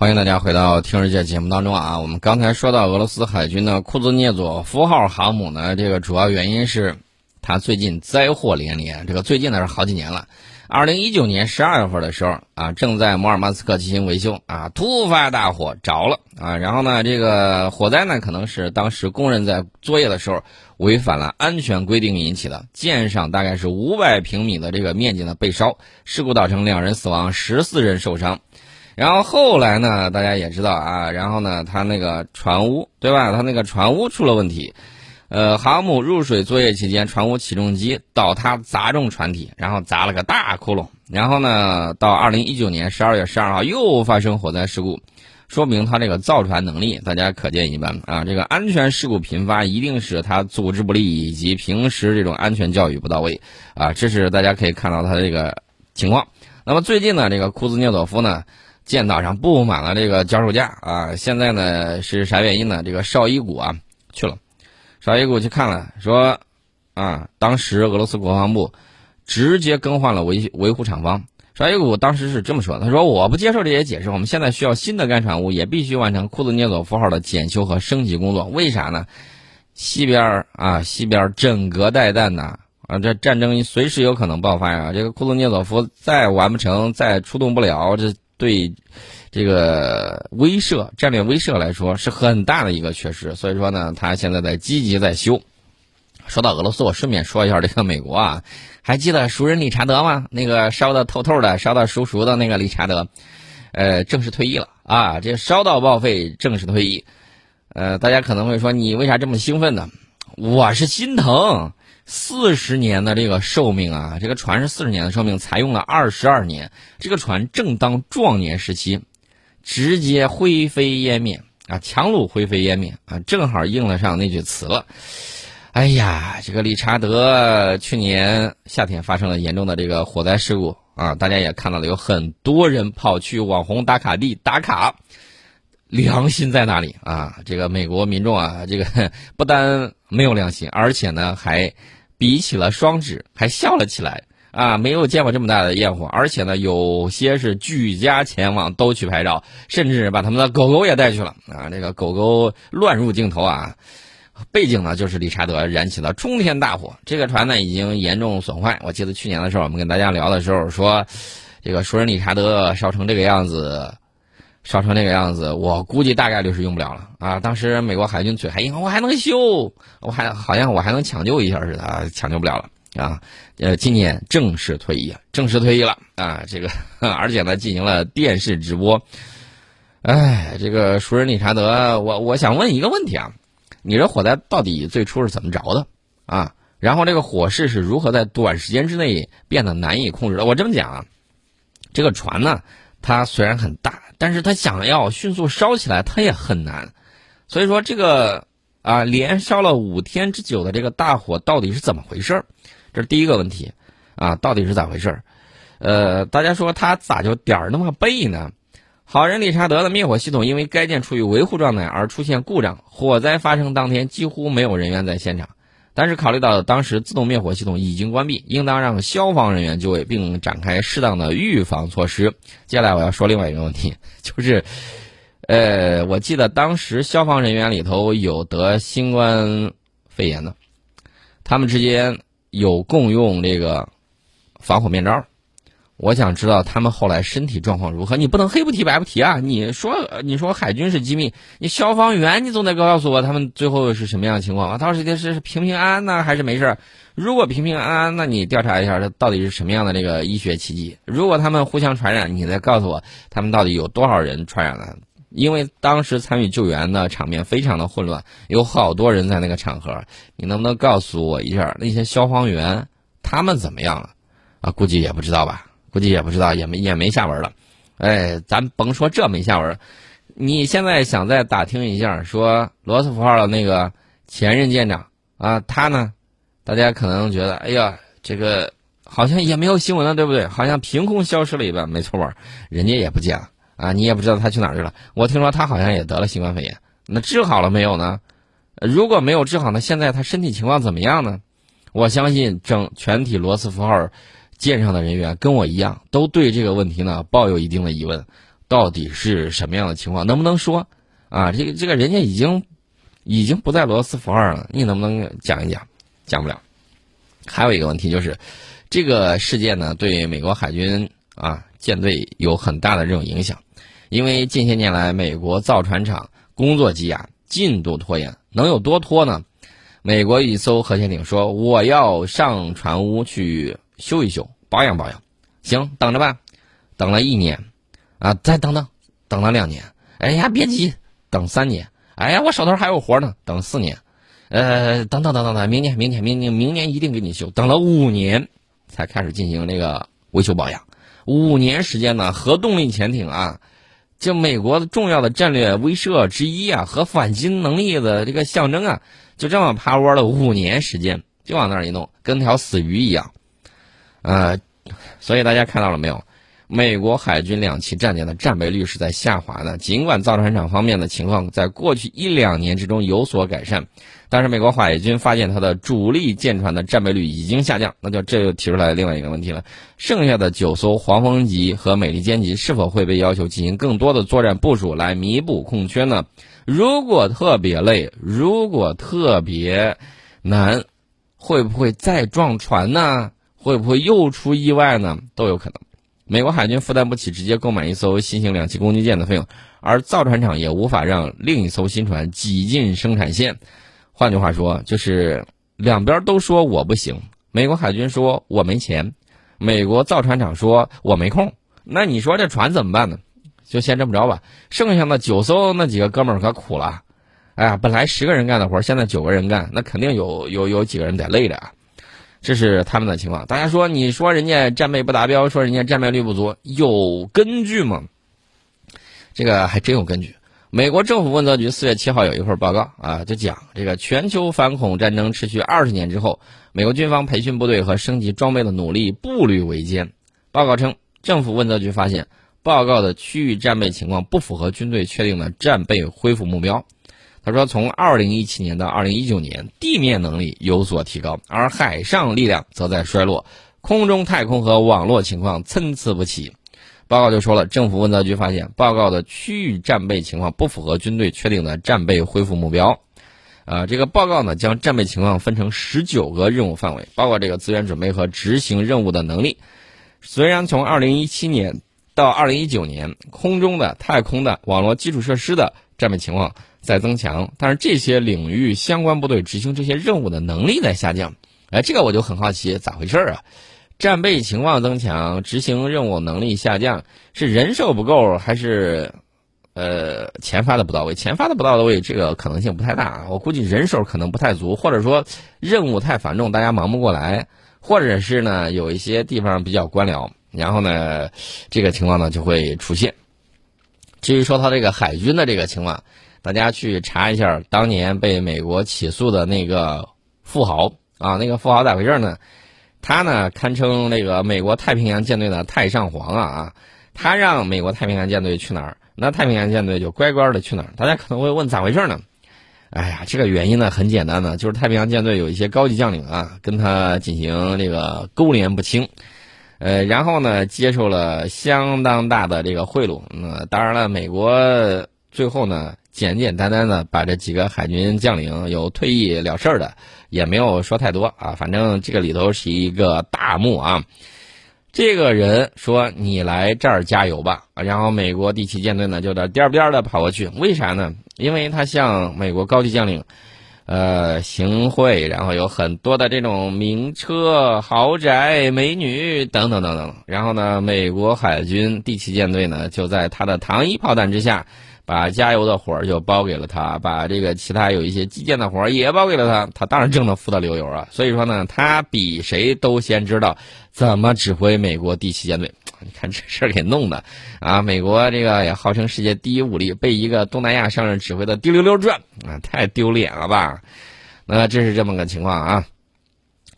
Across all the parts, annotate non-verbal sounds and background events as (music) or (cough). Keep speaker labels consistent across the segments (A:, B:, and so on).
A: 欢迎大家回到《听世界》节目当中啊！我们刚才说到俄罗斯海军的库兹涅佐夫号航母呢，这个主要原因是它最近灾祸连连。这个最近呢是好几年了。二零一九年十二月份的时候啊，正在摩尔曼斯克进行维修啊，突发大火着了啊。然后呢，这个火灾呢可能是当时工人在作业的时候违反了安全规定引起的，舰上大概是五百平米的这个面积呢被烧，事故造成两人死亡，十四人受伤。然后后来呢，大家也知道啊，然后呢，他那个船坞对吧？他那个船坞出了问题，呃，航母入水作业期间，船坞起重机倒塌砸中船体，然后砸了个大窟窿。然后呢，到二零一九年十二月十二号又发生火灾事故，说明他这个造船能力大家可见一斑啊。这个安全事故频发，一定是他组织不力以及平时这种安全教育不到位啊。这是大家可以看到他这个情况。那么最近呢，这个库兹涅佐夫呢。舰岛上布满了这个脚手架啊！现在呢是啥原因呢？这个绍伊古啊去了，绍伊古去看了，说啊，当时俄罗斯国防部直接更换了维维护厂方。绍伊古当时是这么说：“他说我不接受这些解释，我们现在需要新的干船坞，也必须完成库兹涅佐夫号的检修和升级工作。为啥呢？西边啊，西边整个带弹呐啊，这战争随时有可能爆发呀！这个库兹涅佐夫再完不成，再出动不了，这。”对这个威慑、战略威慑来说是很大的一个缺失，所以说呢，他现在在积极在修。说到俄罗斯，我顺便说一下这个美国啊，还记得熟人理查德吗？那个烧的透透的、烧的熟熟的那个理查德，呃，正式退役了啊！这烧到报废，正式退役。呃，大家可能会说，你为啥这么兴奋呢？我是心疼。四十年的这个寿命啊，这个船是四十年的寿命，才用了二十二年，这个船正当壮年时期，直接灰飞烟灭啊，强弩灰飞烟灭啊，正好应了上那句词了。哎呀，这个理查德去年夏天发生了严重的这个火灾事故啊，大家也看到了，有很多人跑去网红打卡地打卡，良心在哪里啊？这个美国民众啊，这个不但没有良心，而且呢还。比起了双指，还笑了起来啊！没有见过这么大的焰火，而且呢，有些是举家前往都去拍照，甚至把他们的狗狗也带去了啊！这个狗狗乱入镜头啊！背景呢就是理查德燃起了冲天大火，这个船呢已经严重损坏。我记得去年的时候，我们跟大家聊的时候说，这个熟人理查德烧成这个样子。烧成那个样子，我估计大概率是用不了了啊！当时美国海军嘴还硬，我还能修，我还好像我还能抢救一下似的啊，抢救不了了啊！呃，今年正式退役，正式退役了啊！这个 (laughs) 而且呢，进行了电视直播。哎，这个熟人理查德，我我想问一个问题啊，你这火灾到底最初是怎么着的啊？然后这个火势是如何在短时间之内变得难以控制的？我这么讲啊，这个船呢？它虽然很大，但是它想要迅速烧起来，它也很难。所以说这个啊，连烧了五天之久的这个大火到底是怎么回事？这是第一个问题啊，到底是咋回事？呃，大家说它咋就点儿那么背呢？好人理查德的灭火系统因为该舰处于维护状态而出现故障，火灾发生当天几乎没有人员在现场。但是考虑到当时自动灭火系统已经关闭，应当让消防人员就位并展开适当的预防措施。接下来我要说另外一个问题，(laughs) 就是，呃，我记得当时消防人员里头有得新冠肺炎的，他们之间有共用这个防火面罩。我想知道他们后来身体状况如何？你不能黑不提白不提啊！你说你说海军是机密，你消防员你总得告诉我他们最后是什么样的情况啊？到底是平平安安呢，还是没事？如果平平安安，那你调查一下他到底是什么样的这个医学奇迹？如果他们互相传染，你再告诉我他们到底有多少人传染了？因为当时参与救援的场面非常的混乱，有好多人在那个场合，你能不能告诉我一下那些消防员他们怎么样了？啊，估计也不知道吧。估计也不知道，也没也没下文了，哎，咱甭说这没下文，你现在想再打听一下，说罗斯福号的那个前任舰长啊，他呢，大家可能觉得，哎呀，这个好像也没有新闻了，对不对？好像凭空消失了一般，没错吧？人家也不见了啊，你也不知道他去哪儿去了。我听说他好像也得了新冠肺炎，那治好了没有呢？如果没有治好，那现在他身体情况怎么样呢？我相信整全体罗斯福号。舰上的人员跟我一样，都对这个问题呢抱有一定的疑问。到底是什么样的情况？能不能说啊？这个这个人家已经已经不在罗斯福二了，你能不能讲一讲？讲不了。还有一个问题就是，这个事件呢，对美国海军啊舰队有很大的这种影响，因为近些年来美国造船厂工作积压，进度拖延，能有多拖呢？美国一艘核潜艇说：“我要上船坞去修一修、保养保养。”行，等着吧。等了一年，啊，再等等，等了两年。哎呀，别急，等三年。哎呀，我手头还有活呢，等四年。呃，等等等等等，明年、明年、明年、明年一定给你修。等了五年，才开始进行这个维修保养。五年时间呢，核动力潜艇啊，就美国的重要的战略威慑之一啊，核反击能力的这个象征啊。就这么趴窝了五年时间，就往那儿一弄，跟条死鱼一样，呃，所以大家看到了没有？美国海军两栖战舰的战备率是在下滑的。尽管造船厂方面的情况在过去一两年之中有所改善，但是美国海军发现它的主力舰船的战备率已经下降，那就这就提出来另外一个问题了：剩下的九艘黄蜂级和美利坚级是否会被要求进行更多的作战部署来弥补空缺呢？如果特别累，如果特别难，会不会再撞船呢？会不会又出意外呢？都有可能。美国海军负担不起直接购买一艘新型两栖攻击舰的费用，而造船厂也无法让另一艘新船挤进生产线。换句话说，就是两边都说我不行。美国海军说我没钱，美国造船厂说我没空。那你说这船怎么办呢？就先这么着吧，剩下的九艘那几个哥们儿可苦了，哎呀，本来十个人干的活，现在九个人干，那肯定有有有几个人得累着啊。这是他们的情况。大家说，你说人家战备不达标，说人家战备率不足，有根据吗？这个还真有根据。美国政府问责局四月七号有一份报告啊，就讲这个全球反恐战争持续二十年之后，美国军方培训部队和升级装备的努力步履维艰。报告称，政府问责局发现。报告的区域战备情况不符合军队确定的战备恢复目标。他说，从2017年到2019年，地面能力有所提高，而海上力量则在衰落，空中、太空和网络情况参差不齐。报告就说了，政府问责局发现，报告的区域战备情况不符合军队确定的战备恢复目标。啊，这个报告呢，将战备情况分成十九个任务范围，包括这个资源准备和执行任务的能力。虽然从2017年。到二零一九年，空中的、太空的、网络基础设施的战备情况在增强，但是这些领域相关部队执行这些任务的能力在下降。哎，这个我就很好奇，咋回事啊？战备情况增强，执行任务能力下降，是人手不够，还是呃钱发的不到位？钱发的不到位，这个可能性不太大。我估计人手可能不太足，或者说任务太繁重，大家忙不过来，或者是呢有一些地方比较官僚。然后呢，这个情况呢就会出现。至于说他这个海军的这个情况，大家去查一下当年被美国起诉的那个富豪啊，那个富豪咋回事呢？他呢堪称那个美国太平洋舰队的太上皇啊啊！他让美国太平洋舰队去哪儿，那太平洋舰队就乖乖的去哪儿。大家可能会问咋回事呢？哎呀，这个原因呢很简单呢，就是太平洋舰队有一些高级将领啊，跟他进行这个勾连不清。呃，然后呢，接受了相当大的这个贿赂。那当然了，美国最后呢，简简单单的把这几个海军将领有退役了事儿的，也没有说太多啊。反正这个里头是一个大幕啊。这个人说：“你来这儿加油吧。”然后美国第七舰队呢，就在颠颠的跑过去。为啥呢？因为他向美国高级将领。呃，行贿，然后有很多的这种名车、豪宅、美女等等等等。然后呢，美国海军第七舰队呢，就在他的糖衣炮弹之下，把加油的活儿就包给了他，把这个其他有一些基建的活儿也包给了他。他当然挣得富得流油啊。所以说呢，他比谁都先知道怎么指挥美国第七舰队。你看这事儿给弄的，啊，美国这个也号称世界第一武力，被一个东南亚商人指挥的滴溜溜转，啊，太丢脸了吧？那这是这么个情况啊。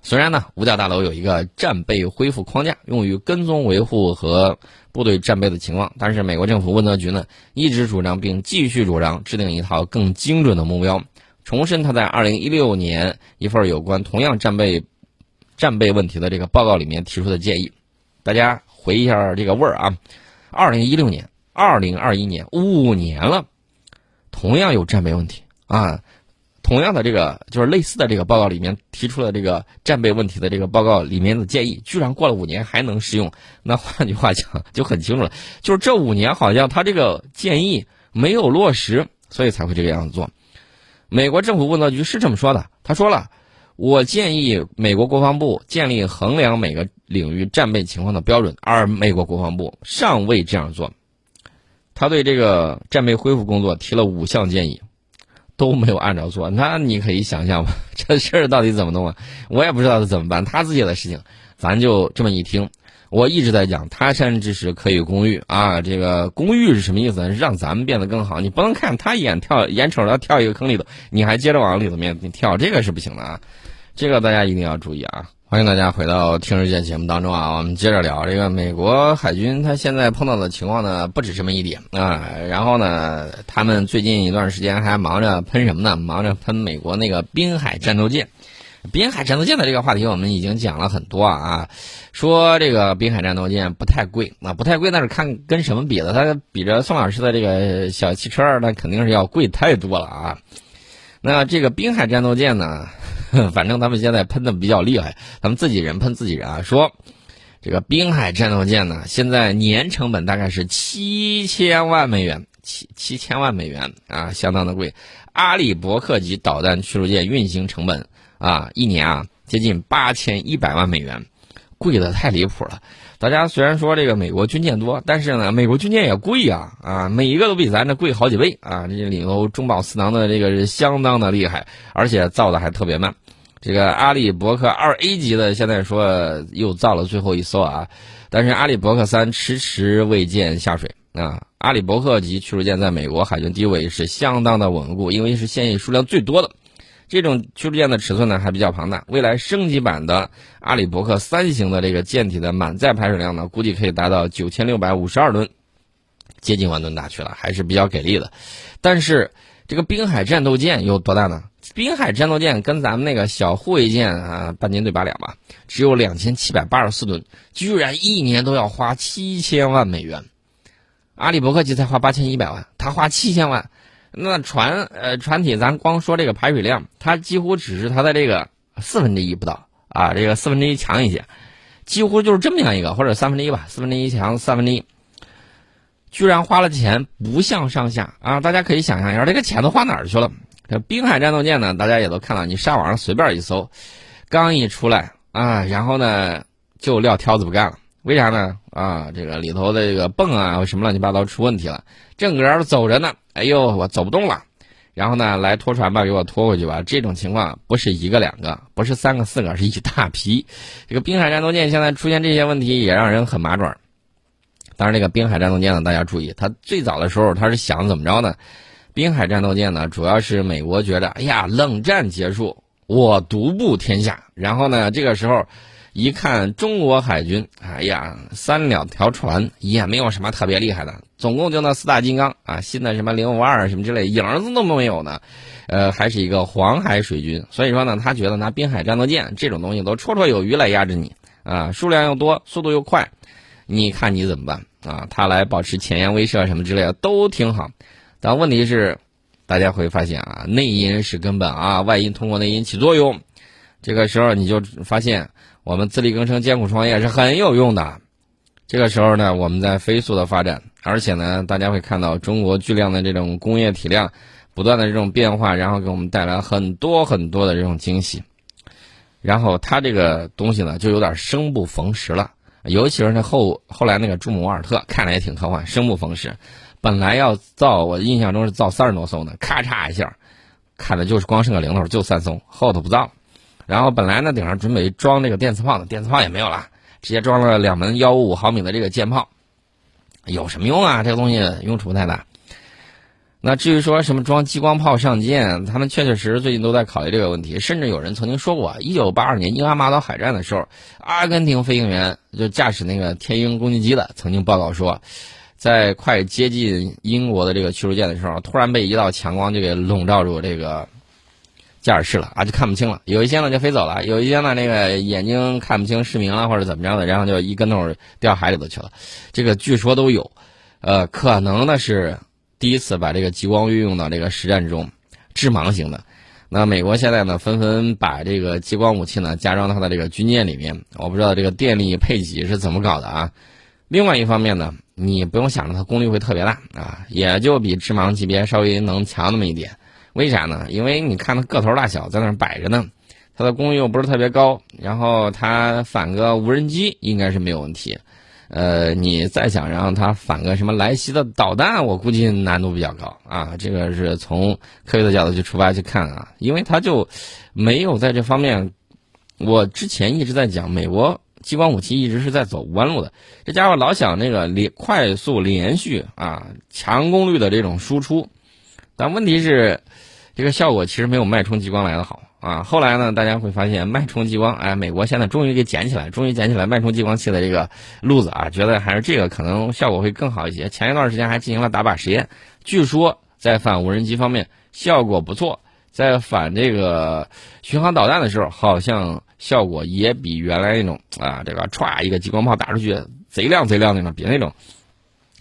A: 虽然呢，五角大楼有一个战备恢复框架，用于跟踪维护和部队战备的情况，但是美国政府问责局呢，一直主张并继续主张制定一套更精准的目标，重申他在二零一六年一份有关同样战备战备问题的这个报告里面提出的建议，大家。回忆一下这个味儿啊，二零一六年二零二一年五年了，同样有战备问题啊。同样的这个就是类似的这个报告里面提出了这个战备问题的这个报告里面的建议，居然过了五年还能适用。那换句话讲就很清楚了，就是这五年好像他这个建议没有落实，所以才会这个样子做。美国政府问责局是这么说的，他说了，我建议美国国防部建立衡量每个领域战备情况的标准，而美国国防部尚未这样做。他对这个战备恢复工作提了五项建议。都没有按照做，那你可以想象吧，(laughs) 这事儿到底怎么弄啊？我也不知道他怎么办，他自己的事情，咱就这么一听。我一直在讲，他山之石可以攻玉啊，这个攻玉是什么意思？让咱们变得更好。你不能看他眼跳眼瞅着跳一个坑里头，你还接着往里头面跳，这个是不行的啊。这个大家一定要注意啊。欢迎大家回到《听日见》节目当中啊，我们接着聊这个美国海军，他现在碰到的情况呢，不止这么一点啊。然后呢，他们最近一段时间还忙着喷什么呢？忙着喷美国那个滨海战斗舰。滨海战斗舰的这个话题我们已经讲了很多啊，说这个滨海战斗舰不太贵啊，不太贵，那是看跟什么比的？它比着宋老师的这个小汽车，那肯定是要贵太多了啊。那这个滨海战斗舰呢？(laughs) 反正他们现在喷的比较厉害，他们自己人喷自己人啊，说这个滨海战斗舰呢，现在年成本大概是七千万美元，七七千万美元啊，相当的贵。阿里伯克级导弹驱逐舰运行成本啊，一年啊接近八千一百万美元，贵的太离谱了。大家虽然说这个美国军舰多，但是呢，美国军舰也贵呀，啊，每一个都比咱这贵好几倍啊！这里头中饱私囊的这个是相当的厉害，而且造的还特别慢。这个阿里伯克二 A 级的现在说又造了最后一艘啊，但是阿里伯克三迟迟未见下水啊。阿里伯克级驱逐舰在美国海军地位是相当的稳固，因为是现役数量最多的。这种驱逐舰的尺寸呢还比较庞大，未来升级版的阿里伯克三型的这个舰体的满载排水量呢，估计可以达到九千六百五十二吨，接近万吨大驱了，还是比较给力的。但是这个滨海战斗舰有多大呢？滨海战斗舰跟咱们那个小护卫舰啊半斤对八两吧，只有两千七百八十四吨，居然一年都要花七千万美元。阿里伯克级才花八千一百万，他花七千万。那船呃船体，咱光说这个排水量，它几乎只是它的这个四分之一不到啊，这个四分之一强一些，几乎就是这么样一个，或者三分之一吧，四分之一强三分之一，居然花了钱不相上下啊！大家可以想象一下，这个钱都花哪儿去了？这滨海战斗舰呢，大家也都看到，你上网上随便一搜，刚一出来啊，然后呢就撂挑子不干了。为啥呢？啊，这个里头的这个泵啊，什么乱七八糟出问题了，正搁走着呢，哎呦，我走不动了，然后呢，来拖船吧，给我拖回去吧。这种情况不是一个两个，不是三个四个，是一大批。这个滨海战斗舰现在出现这些问题，也让人很麻爪。当然，这个滨海战斗舰呢，大家注意，它最早的时候它是想怎么着呢？滨海战斗舰呢，主要是美国觉得，哎呀，冷战结束，我独步天下，然后呢，这个时候。一看中国海军，哎呀，三两条船也没有什么特别厉害的，总共就那四大金刚啊，新的什么零五二什么之类，影子都没有呢。呃，还是一个黄海水军，所以说呢，他觉得拿滨海战斗舰这种东西都绰绰有余来压制你啊，数量又多，速度又快，你看你怎么办啊？他来保持前沿威慑什么之类的都挺好，但问题是，大家会发现啊，内因是根本啊，外因通过内因起作用，这个时候你就发现。我们自力更生、艰苦创业是很有用的。这个时候呢，我们在飞速的发展，而且呢，大家会看到中国巨量的这种工业体量不断的这种变化，然后给我们带来很多很多的这种惊喜。然后它这个东西呢，就有点生不逢时了。尤其是那后后来那个朱姆沃尔特，看着也挺科幻，生不逢时。本来要造，我印象中是造三十多艘呢，咔嚓一下，看的就是光剩个零头，就三艘，后头不造。然后本来呢，顶上准备装这个电磁炮的，电磁炮也没有了，直接装了两门幺五五毫米的这个舰炮，有什么用啊？这个东西用处不太大。那至于说什么装激光炮上舰，他们确确实实最近都在考虑这个问题，甚至有人曾经说过，一九八二年英阿马岛海战的时候，阿根廷飞行员就驾驶那个天鹰攻击机的，曾经报告说，在快接近英国的这个驱逐舰的时候，突然被一道强光就给笼罩住这个。驾驶室了啊，就看不清了。有一些呢就飞走了，有一些呢那个眼睛看不清失明了或者怎么着的，然后就一跟头掉海里头去了。这个据说都有。呃，可能呢是第一次把这个激光运用到这个实战中，致盲型的。那美国现在呢，纷纷把这个激光武器呢加装到它的这个军舰里面。我不知道这个电力配给是怎么搞的啊。另外一方面呢，你不用想着它功率会特别大啊，也就比致盲级别稍微能强那么一点。为啥呢？因为你看它个头大小在那儿摆着呢，它的功率又不是特别高，然后它反个无人机应该是没有问题。呃，你再想让它反个什么来袭的导弹，我估计难度比较高啊。这个是从科学的角度去出发去看啊，因为它就没有在这方面。我之前一直在讲，美国激光武器一直是在走弯路的。这家伙老想那个连快速连续啊，强功率的这种输出，但问题是，这个效果其实没有脉冲激光来的好。啊，后来呢，大家会发现脉冲激光，哎，美国现在终于给捡起来，终于捡起来脉冲激光器的这个路子啊，觉得还是这个可能效果会更好一些。前一段时间还进行了打靶实验，据说在反无人机方面效果不错，在反这个巡航导弹的时候，好像效果也比原来那种啊，这个歘一个激光炮打出去贼亮贼亮那种，比那种。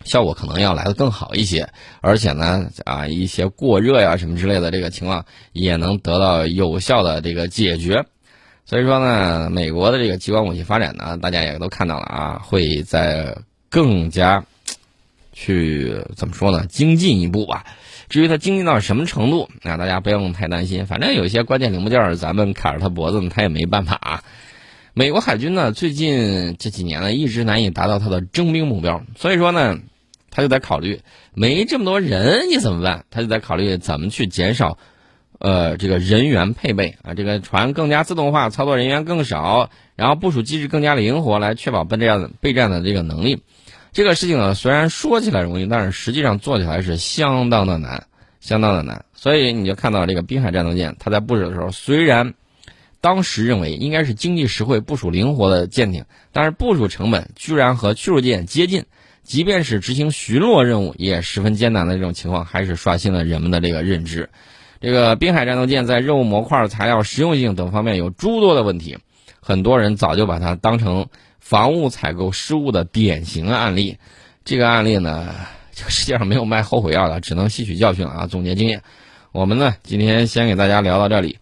A: 效果可能要来的更好一些，而且呢，啊，一些过热呀什么之类的这个情况也能得到有效的这个解决。所以说呢，美国的这个激光武器发展呢，大家也都看到了啊，会在更加去怎么说呢，精进一步吧。至于它精进到什么程度，那大家不用太担心，反正有些关键零部件咱们卡着它脖子呢，它也没办法啊。美国海军呢，最近这几年呢，一直难以达到它的征兵目标，所以说呢。他就在考虑，没这么多人你怎么办？他就在考虑怎么去减少，呃，这个人员配备啊，这个船更加自动化，操作人员更少，然后部署机制更加灵活，来确保备战备战的这个能力。这个事情呢，虽然说起来容易，但是实际上做起来是相当的难，相当的难。所以你就看到这个滨海战斗舰，它在布置的时候，虽然当时认为应该是经济实惠、部署灵活的舰艇，但是部署成本居然和驱逐舰接近。即便是执行巡逻任务也十分艰难的这种情况，还是刷新了人们的这个认知。这个滨海战斗舰在任务模块、材料实用性等方面有诸多的问题，很多人早就把它当成防务采购失误的典型案例。这个案例呢，(laughs) 这个世界上没有卖后悔药的，只能吸取教训啊，总结经验。我们呢，今天先给大家聊到这里。